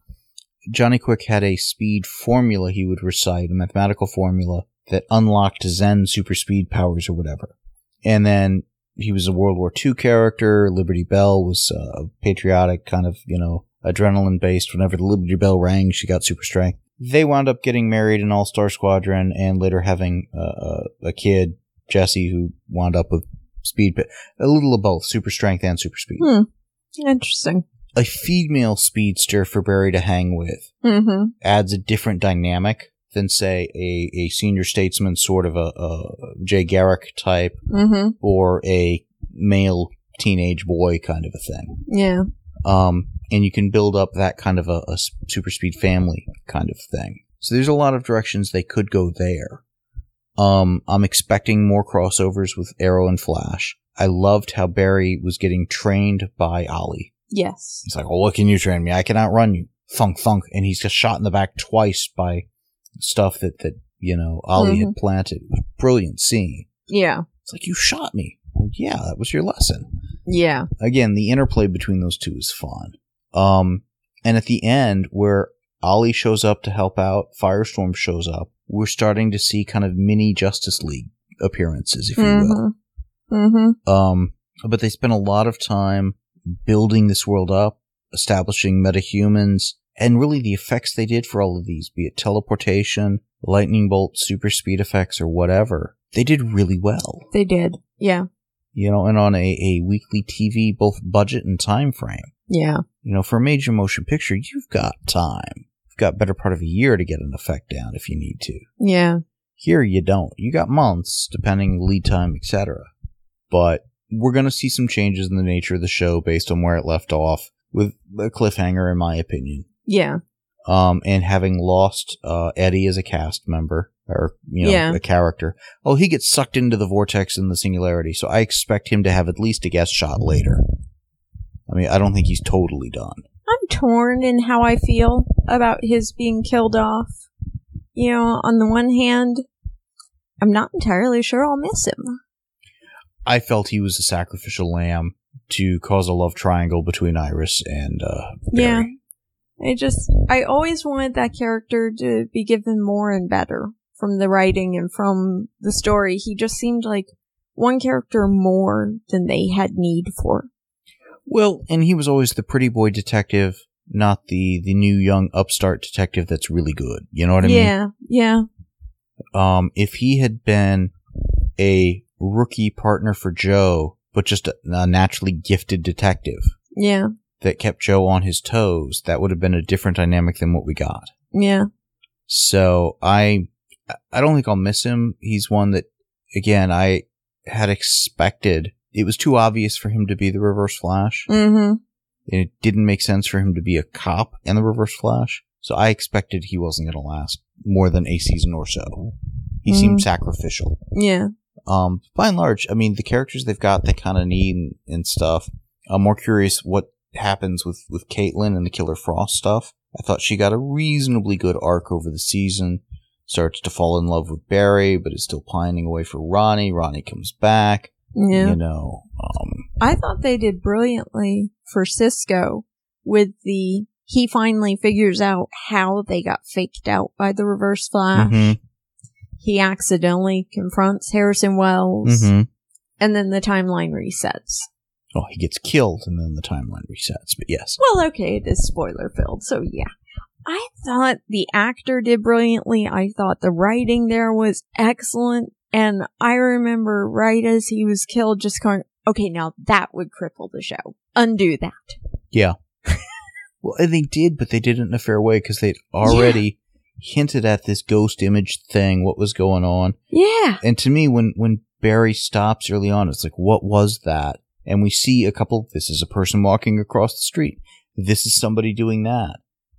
Johnny Quick had a speed formula he would recite, a mathematical formula that unlocked Zen super speed powers or whatever. And then he was a World War II character. Liberty Bell was uh, patriotic, kind of, you know, adrenaline based. Whenever the Liberty Bell rang, she got super strength. They wound up getting married in All Star Squadron and later having uh, a kid, Jesse, who wound up with speed, but a little of both, super strength and super speed. Hmm. Interesting. A female speedster for Barry to hang with Mm-hmm. adds a different dynamic than, say, a, a senior statesman sort of a, a Jay Garrick type Mm-hmm. or a male teenage boy kind of a thing. Yeah. Um, and you can build up that kind of a, a super speed family kind of thing. So there's a lot of directions they could go there. Um, I'm expecting more crossovers with Arrow and Flash. I loved how Barry was getting trained by Ollie. Yes. He's like, well, what can you train me? I can outrun you. Thunk, thunk. And he's just shot in the back twice by stuff that, that, you know, Ollie had planted. Brilliant seeing. Yeah. It's like, you shot me. Well, yeah, that was your lesson. Yeah. Again, the interplay between those two is fun. Um, and at the end, where Ollie shows up to help out, Firestorm shows up, we're starting to see kind of mini Justice League appearances, if you will. Mm-hmm. Mm-hmm. Um, but they spent a lot of time building this world up, establishing metahumans, and really the effects they did for all of these, be it teleportation, lightning bolt, super speed effects, or whatever, they did really well. They did. Yeah. You know, and on a, a weekly TV, both budget and time frame. Yeah. You know, for a major motion picture, you've got time. You've got better part of a year to get an effect down if you need to. Yeah. Here you don't. You got months, depending lead time, etc. But we're going to see some changes in the nature of the show based on where it left off, with a cliffhanger, in my opinion. Yeah. Um, and having lost uh, Eddie as a cast member or you know Yeah. a character, oh, he gets sucked into the vortex in the singularity. So I expect him to have at least a guest shot later. I mean, I don't think he's totally done. I'm torn in how I feel about his being killed off. You know, on the one hand, I'm not entirely sure I'll miss him. I felt he was a sacrificial lamb to cause a love triangle between Iris and uh, Yeah. Barry. I just, I always wanted that character to be given more and better from the writing and from the story. He just seemed like one character more than they had need for. Well, and he was always the pretty boy detective, not the the new young upstart detective that's really good. You know what I mean? yeah, yeah. Um, if he had been a rookie partner for Joe, but just a, a naturally gifted detective yeah, that kept Joe on his toes, that would have been a different dynamic than what we got. yeah, So I, I don't think I'll miss him. He's one that, again, I had expected. It was too obvious for him to be the Reverse Flash. mm-hmm, it didn't make sense for him to be a cop and the Reverse Flash. So I expected he wasn't going to last more than a season or so. He seemed sacrificial. yeah, Um, by and large, I mean the characters they've got they kind of need and, and stuff. I'm more curious what happens with with Caitlin and the Killer Frost stuff. I thought she got a reasonably good arc over the season. Starts to fall in love with Barry, but is still pining away for Ronnie. Ronnie comes back. Yeah. You know, um, I thought they did brilliantly for Cisco with the he finally figures out how they got faked out by the reverse flash. mhm, He accidentally confronts Harrison Wells mhm. and then the timeline resets. Oh, he gets killed and then the timeline resets. But yes. Well, okay, it is spoiler filled, so yeah. I thought the actor did brilliantly. I thought the writing there was excellent. And I remember right as he was killed, just going, okay, now that would cripple the show. Undo that. Yeah. well, and they did, but they did it in a fair way because they'd already hinted at this ghost image thing, what was going on. Yeah. And to me, when, when Barry stops early on, it's like, what was that? And we see a couple, this is a person walking across the street. This is somebody doing that.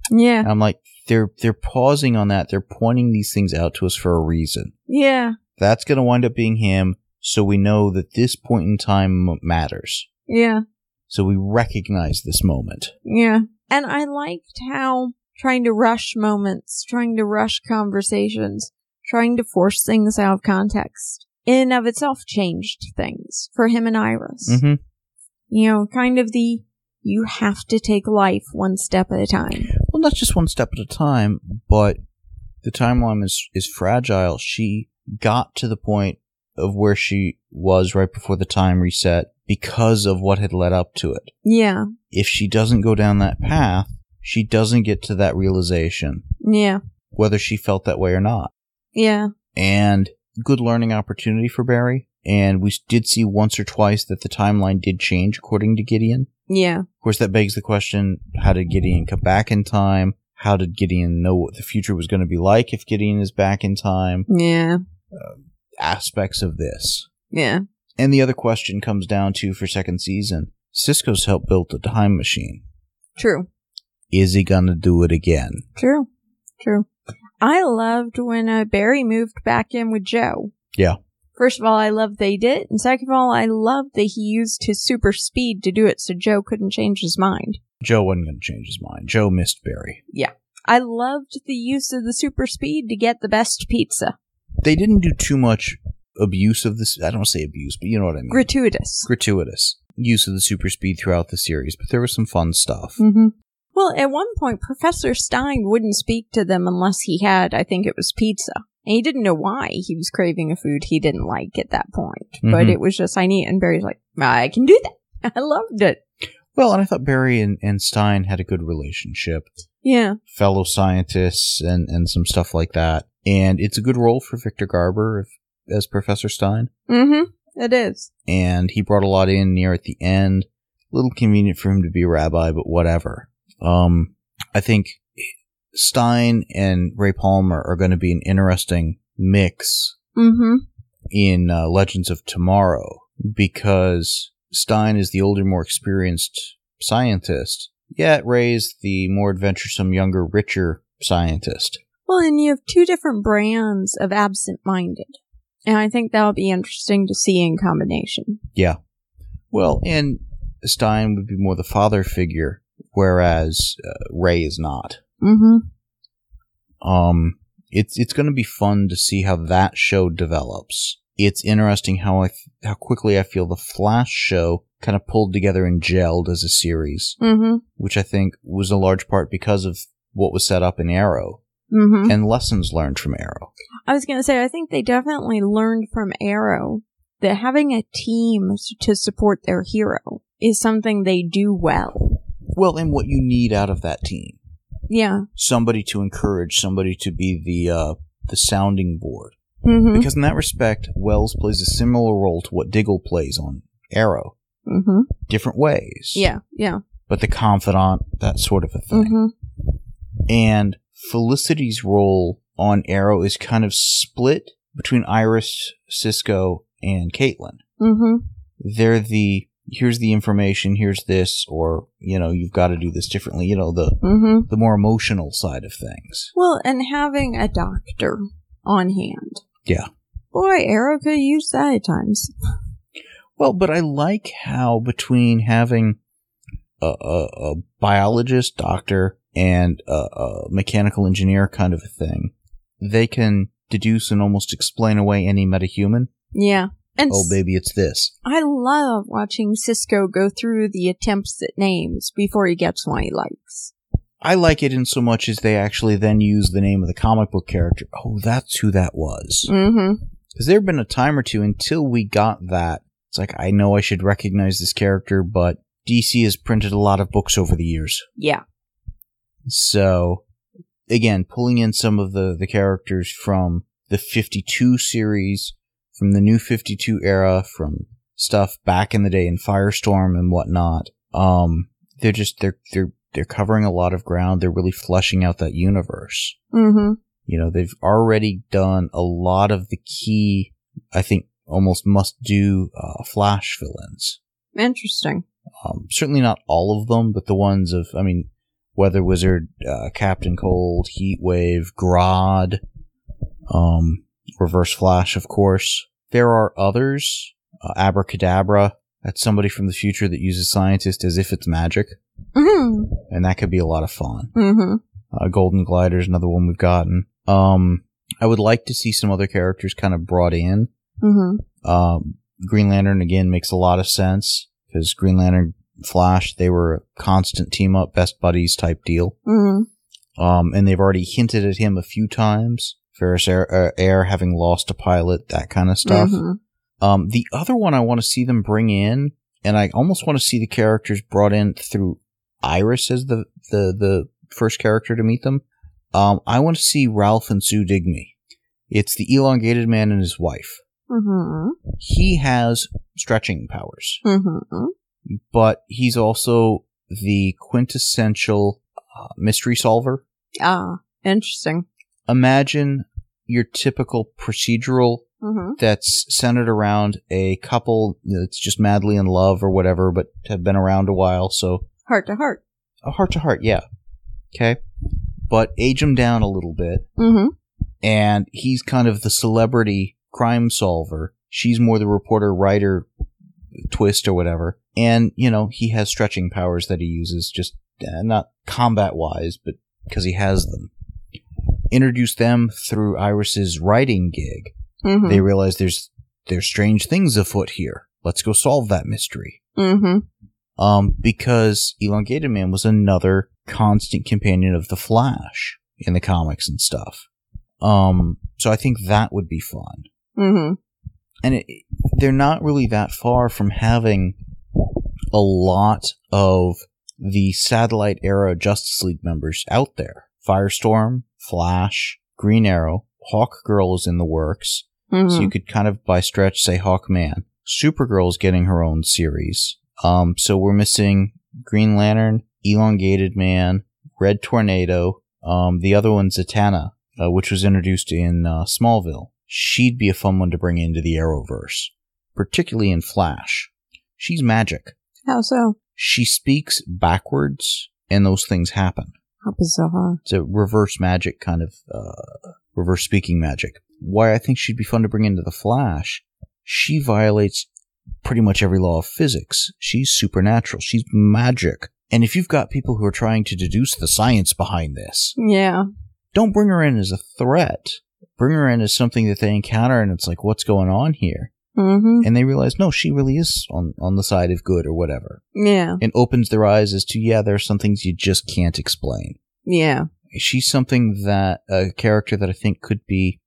Yeah. And I'm like, they're, they're pausing on that. They're pointing these things out to us for a reason. Yeah. That's going to wind up being him. So we know that this point in time matters. Yeah. So we recognize this moment. Yeah. And I liked how trying to rush moments, trying to rush conversations, trying to force things out of context in and of itself changed things for him and Iris. Mm-hmm. You know, kind of the you have to take life one step at a time. Well, not just one step at a time, but the timeline is is fragile. She got to the point of where she was right before the time reset because of what had led up to it. Yeah. If she doesn't go down that path, she doesn't get to that realization, Yeah. whether she felt that way or not. Yeah. And good learning opportunity for Barry. And we did see once or twice that the timeline did change according to Gideon. Yeah. Of course, that begs the question how did Gideon come back in time? How did Gideon know what the future was going to be like if Gideon is back in time? Yeah. Aspects of this. Yeah. And the other question comes down to for second season Cisco's helped build the time machine. True. Is he going to do it again? True. True. I loved when uh, Barry moved back in with Joe. Yeah. First of all, I loved they did, and second of all, I loved that he used his super speed to do it so Joe couldn't change his mind. Joe wasn't going to change his mind. Joe missed Barry. Yeah. I loved the use of the super speed to get the best pizza. They didn't do too much abuse of this. I don't say abuse, but you know what I mean. Gratuitous. Gratuitous use of the super speed throughout the series, but there was some fun stuff. Mm-hmm. Well, at one point, Professor Stein wouldn't speak to them unless he had, I think it was pizza. And he didn't know why he was craving a food he didn't like at that point. But Mhm. it was just, I need, and Barry's like, I can do that. I loved it. Well, and I thought Barry and, and Stein had a good relationship. Yeah. fellow scientists and, and some stuff like that. And it's a good role for Victor Garber if, as Professor Stein. Mm-hmm. It is. And he brought a lot in near at the end. A little convenient for him to be a rabbi, but whatever. Um, I think Stein and Ray Palmer are going to be an interesting mix Mm-hmm. in uh, Legends of Tomorrow because Stein is the older, more experienced scientist, Yet Ray's the more adventuresome, younger, richer scientist. Well, and you have two different brands of absent minded. And I think that'll be interesting to see in combination. Yeah. Well, and Stein would be more the father figure, whereas uh, Ray is not. Mm-hmm. Um, it's it's going to be fun to see how that show develops. It's interesting how I th- how quickly I feel the Flash show kind of pulled together and gelled as a series, Mm-hmm. which I think was a large part because of what was set up in Arrow Mm-hmm. and lessons learned from Arrow. I was gonna say I think they definitely learned from Arrow that having a team to support their hero is something they do well. Well, and what you need out of that team, Yeah. somebody to encourage, somebody to be the uh, the sounding board. Mm-hmm. Because in that respect, Wells plays a similar role to what Diggle plays on Arrow. Mm-hmm. Different ways. Yeah. Yeah. But the confidant, that sort of a thing. Mm-hmm. And Felicity's role on Arrow is kind of split between Iris, Cisco, and Caitlin. Mm-hmm. They're the here's the information, here's this, or you know, you've got to do this differently. You know, the Mm-hmm. the more emotional side of things. Well, and having a doctor on hand. Yeah. Boy, Arrow could use that at times. Well, but I like how between having a, a, a biologist, doctor, and a, a mechanical engineer kind of a thing, they can deduce and almost explain away any metahuman. Yeah. And Oh, baby, it's this. I love watching Cisco go through the attempts at names before he gets one he likes. I like it in so much as they actually then use the name of the comic book character. Oh, that's who that was. Mm-hmm. Because there been a time or two until we got that. It's like, I know I should recognize this character, but DC has printed a lot of books over the years. Yeah. So, again, pulling in some of the, the characters from the 52 series, from the new 52 era, from stuff back in the day in Firestorm and whatnot. Um, they're just, they're, they're, they're covering a lot of ground. They're really fleshing out that universe. Mm-hmm. You know, they've already done a lot of the key, I think, almost must do, uh, Flash villains. Interesting. Um, certainly not all of them, but the ones of, I mean, Weather Wizard, uh, Captain Cold, Heat Wave, Grodd, um, Reverse Flash, of course. There are others, uh, Abracadabra. That's somebody from the future that uses scientist as if it's magic, Mm-hmm. and that could be a lot of fun. Mm-hmm. Uh, Golden Glider's another one we've gotten. Um, I would like to see some other characters kind of brought in. Mm-hmm. Um, Green Lantern again makes a lot of sense because Green Lantern, Flash, they were a constant team up, best buddies type deal. Mm-hmm. Um, and they've already hinted at him a few times. Ferris Air, uh, Air having lost a pilot, that kind of stuff. Mhm. Um, the other one I want to see them bring in, and I almost want to see the characters brought in through Iris as the the the first character to meet them. Um, I want to see Ralph and Sue Dibny. It's the elongated man and his wife. Mm-hmm. He has stretching powers, Mm-hmm. But he's also the quintessential uh, mystery solver. Ah, interesting. Imagine your typical procedural Mm-hmm. that's centered around a couple that's just madly in love or whatever, but have been around a while. So Heart to heart. a heart to heart, yeah. Okay. But age him down a little bit, Mm-hmm. and he's kind of the celebrity crime solver. She's more the reporter writer twist or whatever. And, you know, he has stretching powers that he uses, just uh, not combat wise, but because he has them. Introduce them through Iris's writing gig Mm-hmm. they realize there's there's strange things afoot here. Let's go solve that mystery. mm-hmm. Um, because Elongated Man was another constant companion of the Flash in the comics and stuff. Um, so I think that would be fun. Mm-hmm. And it, they're not really that far from having a lot of the satellite era Justice League members out there. Firestorm, Flash, Green Arrow, Hawk Girl is in the works. Mm-hmm. So you could kind of by stretch say Hawkman. Supergirl is getting her own series. Um, so we're missing Green Lantern, Elongated Man, Red Tornado. Um, the other one's Zatanna, uh, which was introduced in uh, Smallville. She'd be a fun one to bring into the Arrowverse, particularly in Flash. She's magic. How so? She speaks backwards and those things happen. How bizarre. It's a reverse magic kind of uh, reverse speaking magic. Why I think she'd be fun to bring into the Flash. She violates pretty much every law of physics. She's supernatural. She's magic. And if you've got people who are trying to deduce the science behind this, Yeah. don't bring her in as a threat. Bring her in as something that they encounter and it's like, what's going on here? Mm-hmm. And they realize, no, she really is on, on the side of good or whatever. Yeah. And opens their eyes as to, yeah, there are some things you just can't explain. Yeah. She's something that, a character that I think could be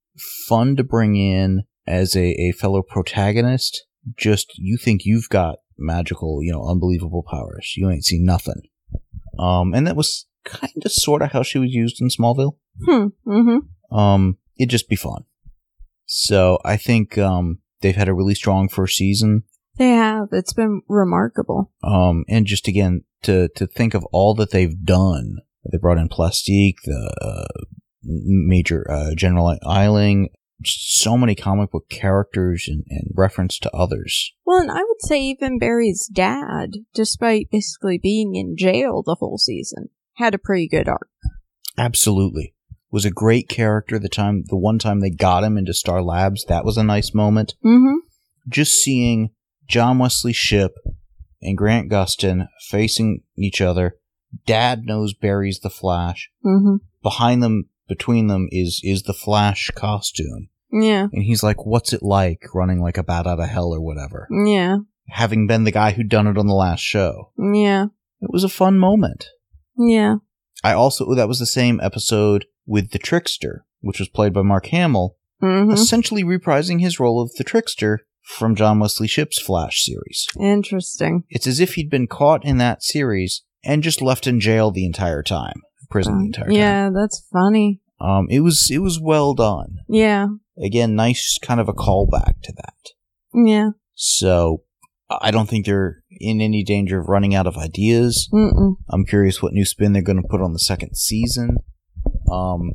fun to bring in as a, a fellow protagonist. Just, you think you've got magical, you know, unbelievable powers. You ain't seen nothing. Um, and that was kind of sort of how she was used in Smallville. Hmm. Mm-hmm. Um, it'd just be fun. So I think, um, they've had a really strong first season. They have. It's been remarkable. Um, and just again, to, to think of all that they've done. They brought in Plastique, the, uh, major, uh, General Eiling, so many comic book characters and, and reference to others. Well, and I would say even Barry's dad, despite basically being in jail the whole season, had a pretty good arc. Absolutely. Was a great character the time, the one time they got him into Star Labs, that was a nice moment. Mm-hmm. just seeing John Wesley Shipp and Grant Gustin facing each other. Dad knows Barry's the Flash. Mm-hmm. Behind them, between them, is is the Flash costume, Yeah. and he's like, "What's it like running like a bat out of hell or whatever?" Yeah. Having been the guy who'd done it on the last show, Yeah. it was a fun moment. Yeah. I also that was the same episode with the Trickster, which was played by Mark Hamill, Mm-hmm. essentially reprising his role of the Trickster from John Wesley Shipp's Flash series. Interesting. It's as if he'd been caught in that series and just left in jail the entire time, prison the entire time. yeah, that's funny. Um, it was it was well done. Yeah. Again, nice kind of a callback to that. Yeah. So I don't think they're in any danger of running out of ideas. Mm-mm. I'm curious what new spin they're going to put on the second season. Um,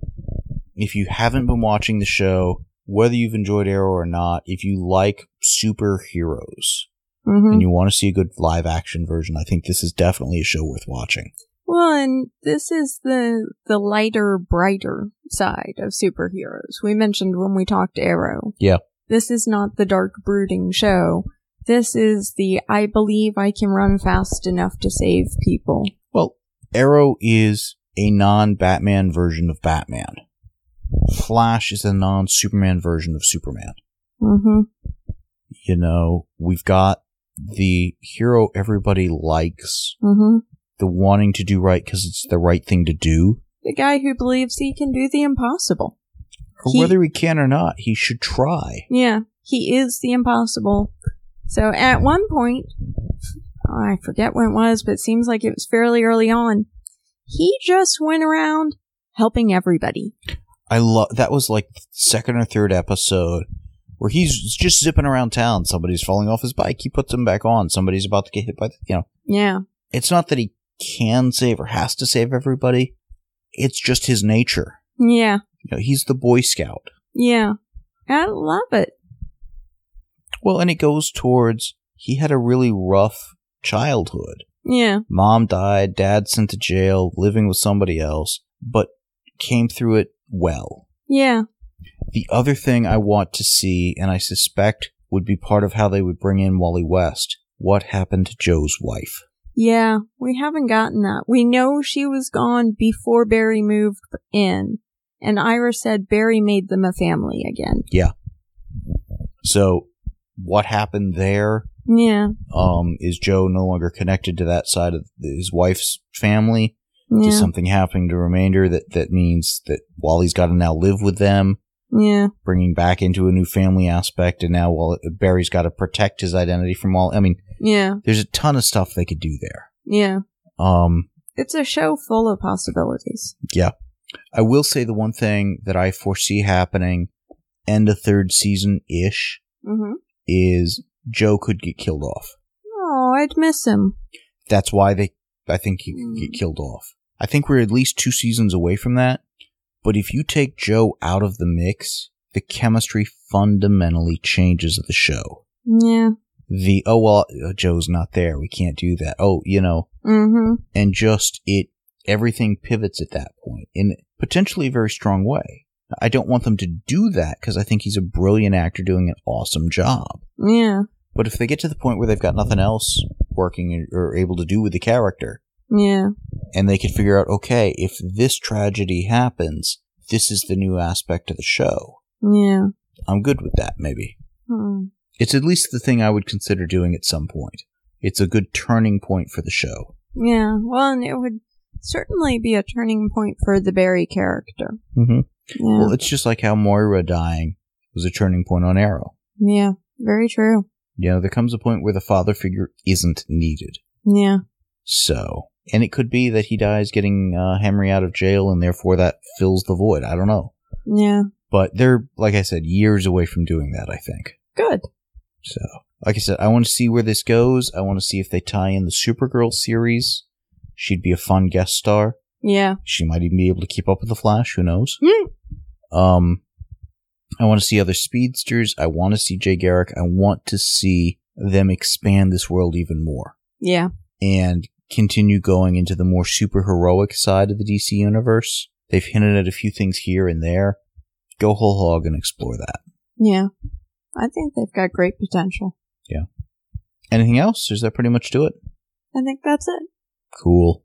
if you haven't been watching the show, whether you've enjoyed Arrow or not, if you like superheroes Mm-hmm. and you want to see a good live action version, I think this is definitely a show worth watching. Well, and this is the the lighter, brighter side of superheroes. We mentioned when we talked Arrow. Yeah. This is not the dark, brooding show. This is the I believe I can run fast enough to save people. Well, Arrow is a non Batman version of Batman. Flash is a non Superman version of Superman. Mm-hmm. You know, we've got the hero everybody likes, Mm-hmm. the wanting to do right because it's the right thing to do. The guy who believes he can do the impossible. Or He- whether he can or not, he should try. Yeah, he is the impossible. So at one point, oh, I forget when it was, but it seems like it was fairly early on. He just went around helping everybody. I love that was like second or third episode where he's just zipping around town. Somebody's falling off his bike, he puts him back on. Somebody's about to get hit by the, you know. Yeah, It's not that he can save or has to save everybody. It's just his nature. yeah, You know, he's the Boy Scout. yeah. I love it. Well, and it goes towards he had a really rough childhood. Yeah, Mom died, dad sent to jail, living with somebody else, but came through it well. yeah, The other thing I want to see, and I suspect would be part of how they would bring in Wally West, what happened to Joe's wife? yeah. We haven't gotten that. We know she was gone before Barry moved in, and Iris said Barry made them a family again. Yeah. So, what happened there? Yeah, Um, is Joe no longer connected to that side of his wife's family? yeah, Is something happening to remainder that, that means that Wally's got to now live with them, yeah, bringing back into a new family aspect, and now Wally, Barry's got to protect his identity from Wally. I mean, yeah, there's a ton of stuff they could do there. yeah. Um, It's a show full of possibilities. yeah. I will say the one thing that I foresee happening end of third season ish Mm-hmm. is Joe could get killed off. Oh, I'd miss him. That's why they, I think he could get Mm. killed off. I think we're at least two seasons away from that. But if you take Joe out of the mix, the chemistry fundamentally changes the show. Yeah. The, oh, well, uh, Joe's not there. We can't do that. Oh, you know, Mm-hmm. and just it, everything pivots at that point in potentially a very strong way. I don't want them to do that because I think he's a brilliant actor doing an awesome job. Yeah. But if they get to the point where they've got nothing else working or able to do with the character, Yeah. and they can figure out, okay, if this tragedy happens, this is the new aspect of the show. Yeah. I'm good with that, maybe. Hmm. It's at least the thing I would consider doing at some point. It's a good turning point for the show. Yeah. Well, and it would certainly be a turning point for the Barry character. Mm-hmm. Yeah. Well, it's just like how Moira dying was a turning point on Arrow. yeah. Very true. You know, there comes a point where the father figure isn't needed. Yeah. So, and it could be that he dies getting uh, Henry out of jail, and therefore that fills the void. I don't know, Yeah. but they're like I said, years away from doing that. I think. Good. So, like I said, I want to see where this goes. I want to see if they tie in the Supergirl series. She'd be a fun guest star. Yeah. She might even be able to keep up with the Flash. Who knows? Hmm. Um, I want to see other speedsters. I want to see Jay Garrick. I want to see them expand this world even more Yeah. and continue going into the more super heroic side of the DC universe. They've hinted at a few things here and there. Go whole hog and explore that. Yeah. I think they've got great potential. Yeah. Anything else? Is that pretty much do it? I think that's it. Cool.